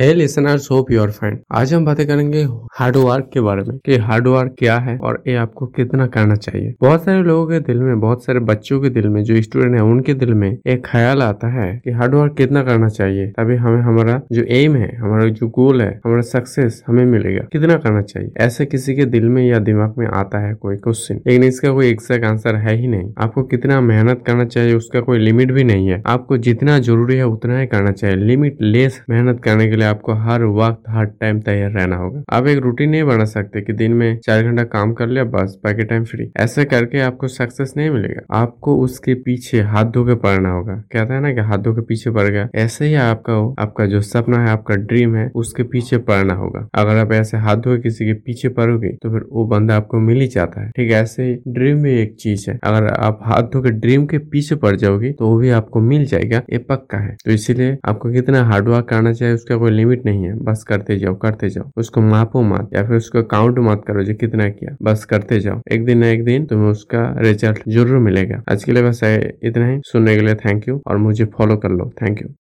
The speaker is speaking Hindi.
Hey listeners hope you are fine आज हम बातें करेंगे हार्ड वर्क के बारे में कि हार्ड वर्क क्या है और ये आपको कितना करना चाहिए। बहुत सारे लोगों के दिल में, बहुत सारे बच्चों के दिल में, जो स्टूडेंट है, उनके दिल में एक ख्याल आता है कि हार्ड वर्क कितना करना चाहिए। तभी हमें हमारा जो एम है, हमारा जो गोल है, हमारा सक्सेस हमें मिलेगा। कितना करना चाहिए? ऐसे किसी के दिल में या दिमाग में आता है कोई क्वेश्चन लेकिन इसका कोई एग्जैक्ट आंसर है ही नहीं। आपको कितना मेहनत करना चाहिए, उसका कोई लिमिट भी नहीं है। आपको जितना ज़रूरी है, उतना ही करना चाहिए। लिमिट लेस मेहनत करने के लिए आपको हर वक्त, हर टाइम तैयार रहना होगा। आप एक रूटीन नहीं बना सकते कि दिन में चार घंटा काम कर लिया, बस, बाकी टाइम फ्री ऐसे करके आपको सक्सेस नहीं मिलेगा। आपको उसके पीछे हाथ धो के पढ़ना होगा। कहते हैं ना कि हाथ धो के पीछे पड़ गया। ऐसे ही आपका आपका जो सपना है, आपका ड्रीम है, उसके पीछे पढ़ना होगा। अगर आप ऐसे हाथ धो किसी के पीछे पड़ोगे तो फिर वो बंदा आपको मिल ही जाता है। ठीक है, ऐसे ही ड्रीम भी एक चीज़ है। अगर आप हाथ धो के ड्रीम के पीछे पड़ जाओगे तो वो भी आपको मिल जाएगा। ये पक्का है। तो इसीलिए आपको कितना हार्डवर्क करना चाहिए, उसका कोई लिमिट नहीं है। बस करते जाओ करते जाओ। उसको मापो मत, या फिर उसको काउंट मत करो जो कितना किया। बस करते जाओ। एक दिन ना एक दिन तुम्हें उसका रिज़ल्ट ज़रूर मिलेगा। आज के लिए बस इतना ही। सुनने के लिए थैंक यू और मुझे फॉलो कर लो। Thank you